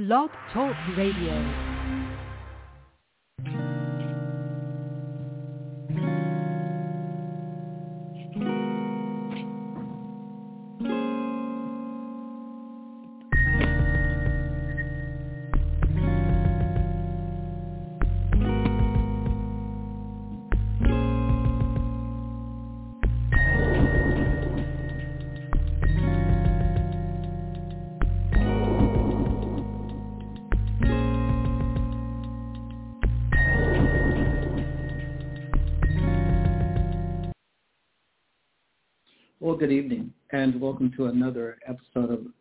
Blog Talk Radio. Good evening, and welcome to another episode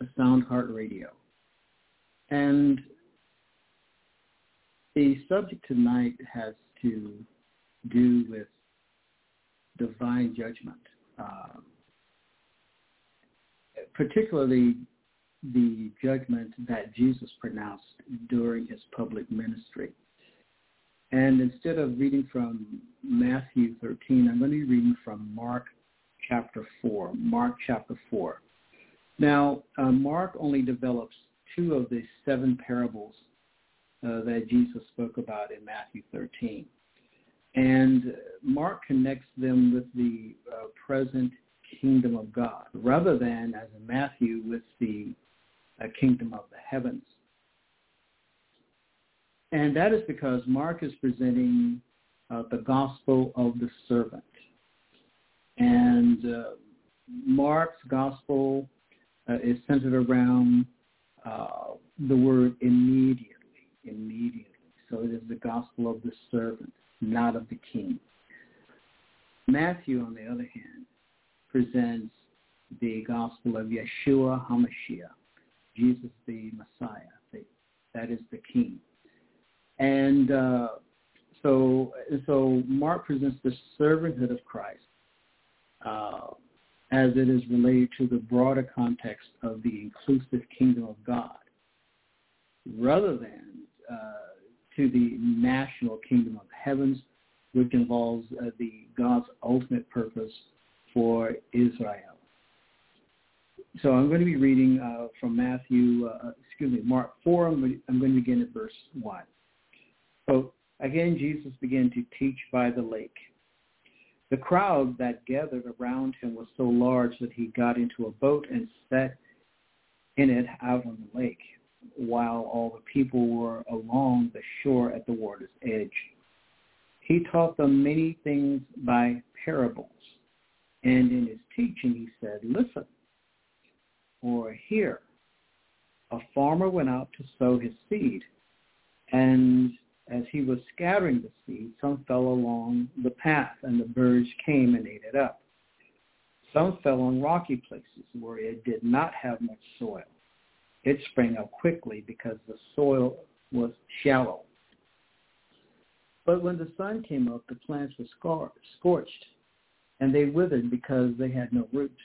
of Sound Heart Radio. And the subject tonight has to do with divine judgment, uh, particularly the judgment that Jesus pronounced during his public ministry. And instead of reading from Matthew 13, I'm going to be reading from Mark chapter 4. Mark chapter 4. Now, uh, Mark only develops two of the seven parables uh, that Jesus spoke about in Matthew 13. And Mark connects them with the uh, present kingdom of God, rather than, as in Matthew, with the uh, kingdom of the heavens. And that is because Mark is presenting uh, the gospel of the servant. And uh, Mark's gospel uh, is centered around uh, the word immediately, immediately. So it is the gospel of the servant, not of the king. Matthew, on the other hand, presents the gospel of Yeshua HaMashiach, Jesus the Messiah. That is the king. And uh, so, so Mark presents the servanthood of Christ uh, as it is related to the broader context of the inclusive kingdom of God, rather than uh, to the national kingdom of heavens, which involves uh, the God's ultimate purpose for Israel. So I'm going to be reading uh, from Matthew, uh, excuse me, Mark 4. I'm going, to, I'm going to begin at verse 1. So again, Jesus began to teach by the lake. The crowd that gathered around him was so large that he got into a boat and sat in it out on the lake, while all the people were along the shore at the water's edge. He taught them many things by parables, and in his teaching he said, listen, or hear. A farmer went out to sow his seed, and as he was scattering the seed, some fell along the path, and the birds came and ate it up. Some fell on rocky places where it did not have much soil. It sprang up quickly because the soil was shallow. But when the sun came up, the plants were scorched, and they withered because they had no root.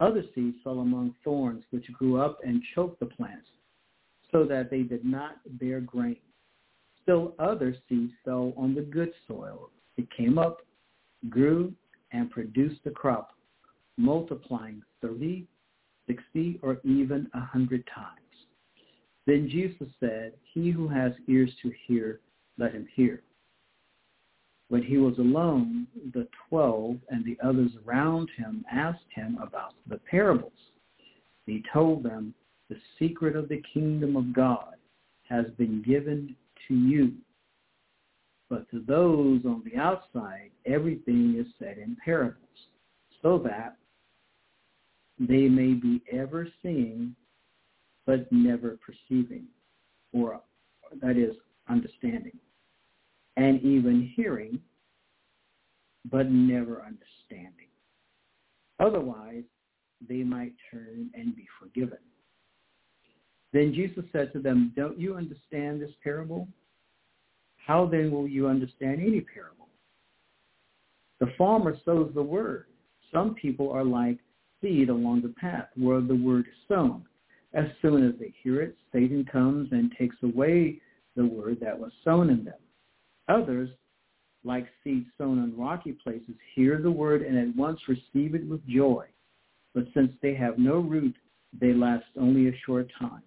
Other seeds fell among thorns, which grew up and choked the plants, so that they did not bear grain. Still other seeds fell on the good soil. It came up, grew, and produced a crop, multiplying 30, 60, or even a hundred times. Then Jesus said, He who has ears to hear, let him hear. When he was alone, the twelve and the others around him asked him about the parables. He told them, The secret of the kingdom of God has been given to you. But to those on the outside, everything is said in parables, so that they may be ever seeing but never perceiving, or that is, understanding, and even hearing but never understanding. Otherwise, they might turn and be forgiven. Then Jesus said to them, Don't you understand this parable? How then will you understand any parable? The farmer sows the word. Some people are like seed along the path where the word is sown. As soon as they hear it, Satan comes and takes away the word that was sown in them. Others, like seed sown on rocky places, hear the word and at once receive it with joy. But since they have no root, they last only a short time.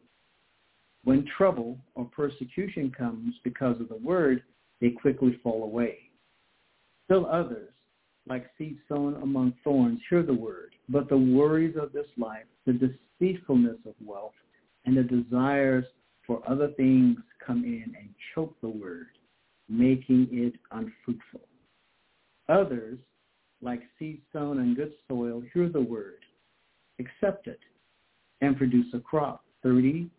When trouble or persecution comes because of the word, they quickly fall away. Still others, like seed sown among thorns, hear the word, but the worries of this life, the deceitfulness of wealth, and the desires for other things come in and choke the word, making it unfruitful. Others, like seed sown in good soil, hear the word, accept it, and produce a crop, 30,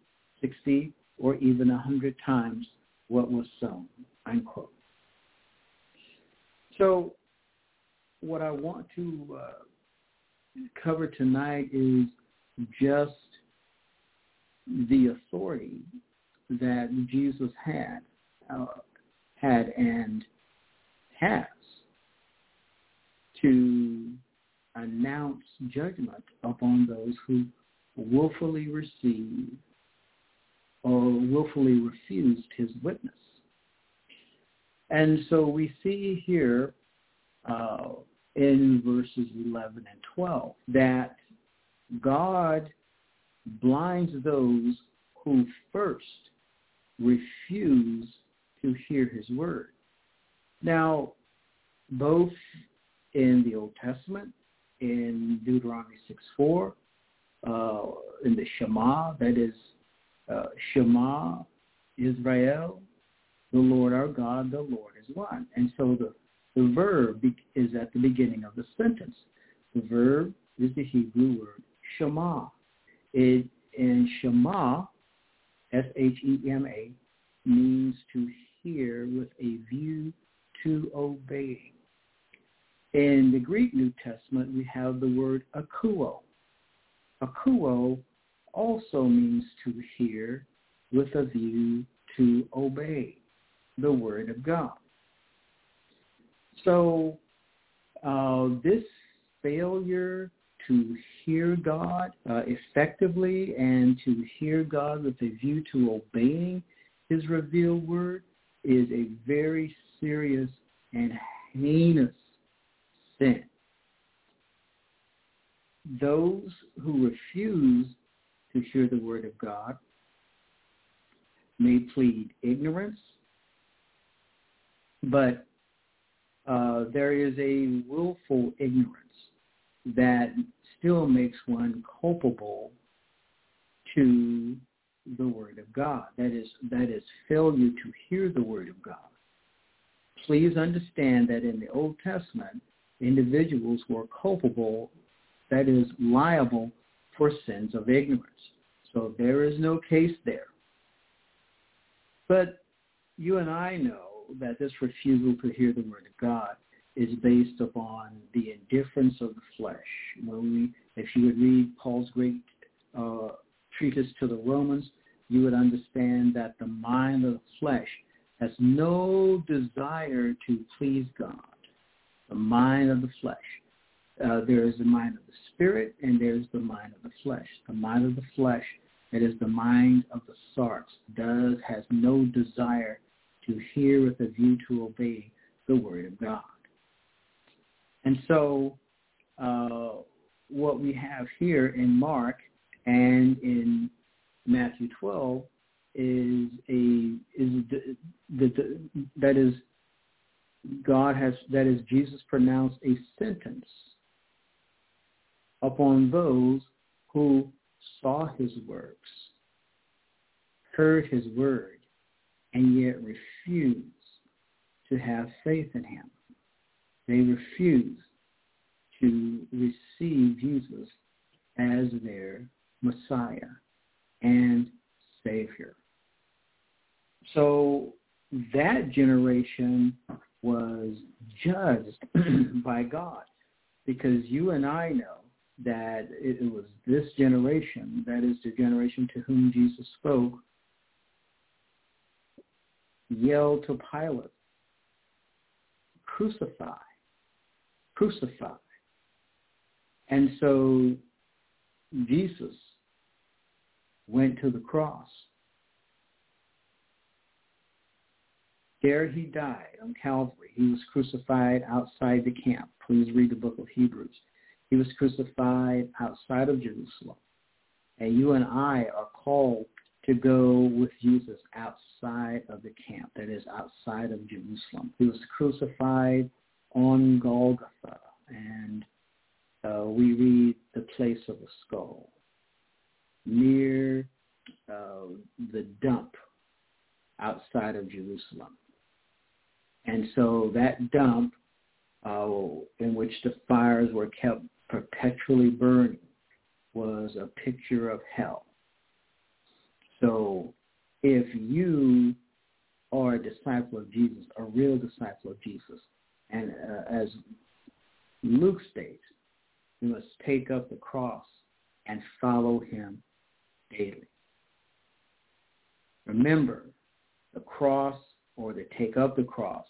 60, or even a 100 times what was sown, unquote. So what I want to uh, cover tonight is just the authority that Jesus had, uh, had and has to announce judgment upon those who willfully receive or willfully refused his witness. And so we see here uh, in verses 11 and 12 that God blinds those who first refuse to hear his word. Now, both in the Old Testament, in Deuteronomy 6.4, uh, in the Shema, that is uh, Shema Israel, the Lord our God, the Lord is one. And so the, the verb is at the beginning of the sentence. The verb is the Hebrew word Shema. It, in Shema, S-H-E-M-A, means to hear with a view to obeying. In the Greek New Testament, we have the word akuo. Akuo also means to hear with a view to obey the word of God. So uh, this failure to hear God uh, effectively and to hear God with a view to obeying his revealed word is a very serious and heinous sin. Those who refuse to hear the word of God may plead ignorance, but uh, there is a willful ignorance that still makes one culpable to the word of God. That is, that is failure to hear the word of God. Please understand that in the Old Testament, individuals were culpable, that is, liable for sins of ignorance. So there is no case there. But you and I know that this refusal to hear the word of God is based upon the indifference of the flesh. When we, if you would read Paul's great uh, treatise to the Romans, you would understand that the mind of the flesh has no desire to please God. The mind of the flesh. Uh, there is the mind of the spirit and there is the mind of the flesh. The mind of the flesh, it is the mind of the sarx, does, has no desire to hear with a view to obey the word of God. And so uh, what we have here in Mark and in Matthew 12 is a is the, the, the, that is God has that is Jesus pronounced a sentence upon those who saw his works, heard his word, and yet refused to have faith in him. They refused to receive Jesus as their Messiah and Savior. So that generation was judged by God because you and I know that it was this generation, that is the generation to whom Jesus spoke, yelled to Pilate, crucify, crucify. And so Jesus went to the cross. There he died on Calvary. He was crucified outside the camp. Please read the book of Hebrews. He was crucified outside of Jerusalem. And you and I are called to go with Jesus outside of the camp, that is outside of Jerusalem. He was crucified on Golgotha, and uh, we read the place of the skull near uh, the dump outside of Jerusalem. And so that dump uh, in which the fires were kept perpetually burning was a picture of hell. So if you are a disciple of Jesus, a real disciple of Jesus, and uh, as Luke states, you must take up the cross and follow him daily. Remember, the cross or to take up the cross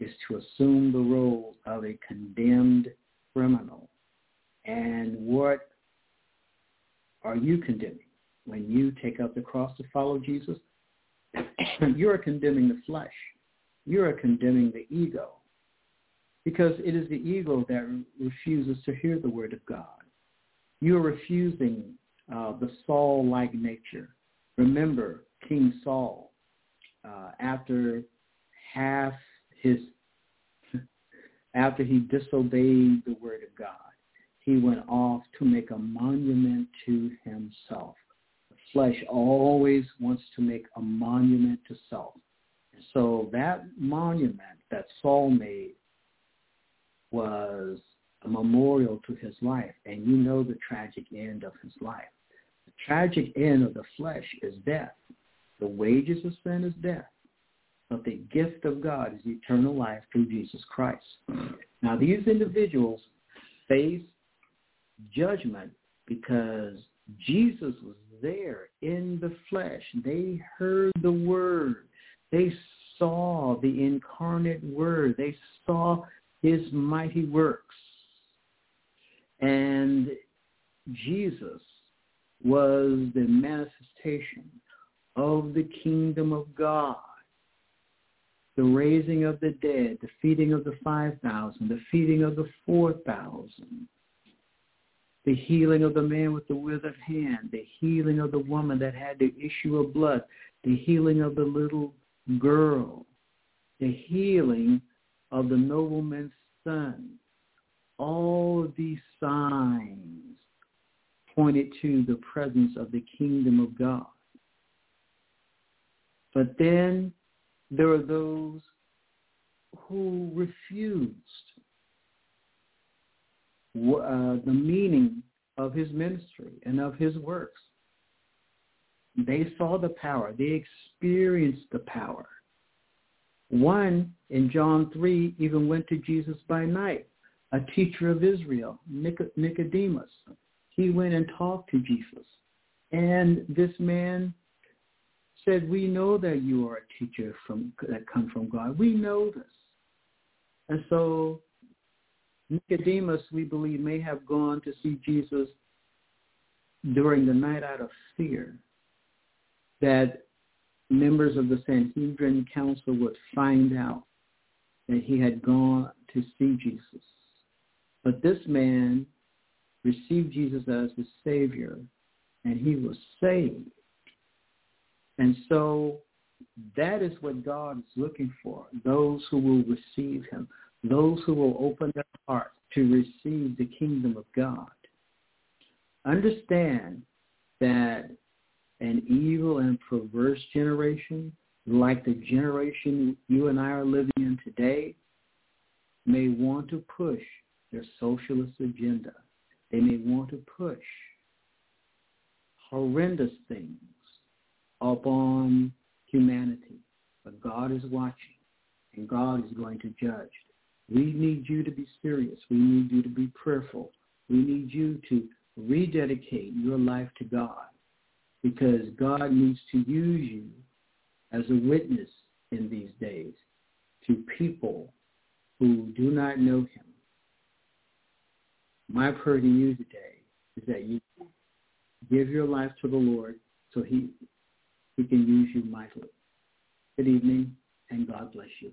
is to assume the role of a condemned criminal. And what are you condemning? When you take up the cross to follow Jesus, you are condemning the flesh. You are condemning the ego. Because it is the ego that refuses to hear the word of God. You are refusing uh, the Saul-like nature. Remember, King Saul, uh, after half his, after he disobeyed the word of God, he went off to make a monument to himself. The flesh always wants to make a monument to self. So that monument that Saul made was a memorial to his life. And you know the tragic end of his life. The tragic end of the flesh is death. The wages of sin is death. But the gift of God is eternal life through Jesus Christ. Now, these individuals face judgment because Jesus was there in the flesh. They heard the word. They saw the incarnate word. They saw his mighty works. And Jesus was the manifestation of the kingdom of God. The raising of the dead, the feeding of the 5,000, the feeding of the 4,000, the healing of the man with the withered hand, the healing of the woman that had the issue of blood, the healing of the little girl, the healing of the nobleman's son. All of these signs pointed to the presence of the kingdom of God. But then there are those who refused uh, the meaning of his ministry and of his works. They saw the power. They experienced the power. One in John 3 even went to Jesus by night, a teacher of Israel, Nicodemus. He went and talked to Jesus. And this man said, we know that you are a teacher from that come from God. We know this. And so Nicodemus, we believe, may have gone to see Jesus during the night out of fear that members of the Sanhedrin Council would find out that he had gone to see Jesus. But this man received Jesus as his Savior, and he was saved. And so that is what God is looking for, those who will receive him, those who will open their hearts to receive the kingdom of God. Understand that an evil and perverse generation, like the generation you and I are living in today, may want to push their socialist agenda. They may want to push horrendous things upon humanity. But God is watching, and God is going to judge. We need you to be serious. We need you to be prayerful. We need you to rededicate your life to God because God needs to use you as a witness in these days to people who do not know him. My prayer to you today is that you give your life to the Lord so he, he can use you mightily. Good evening, and God bless you.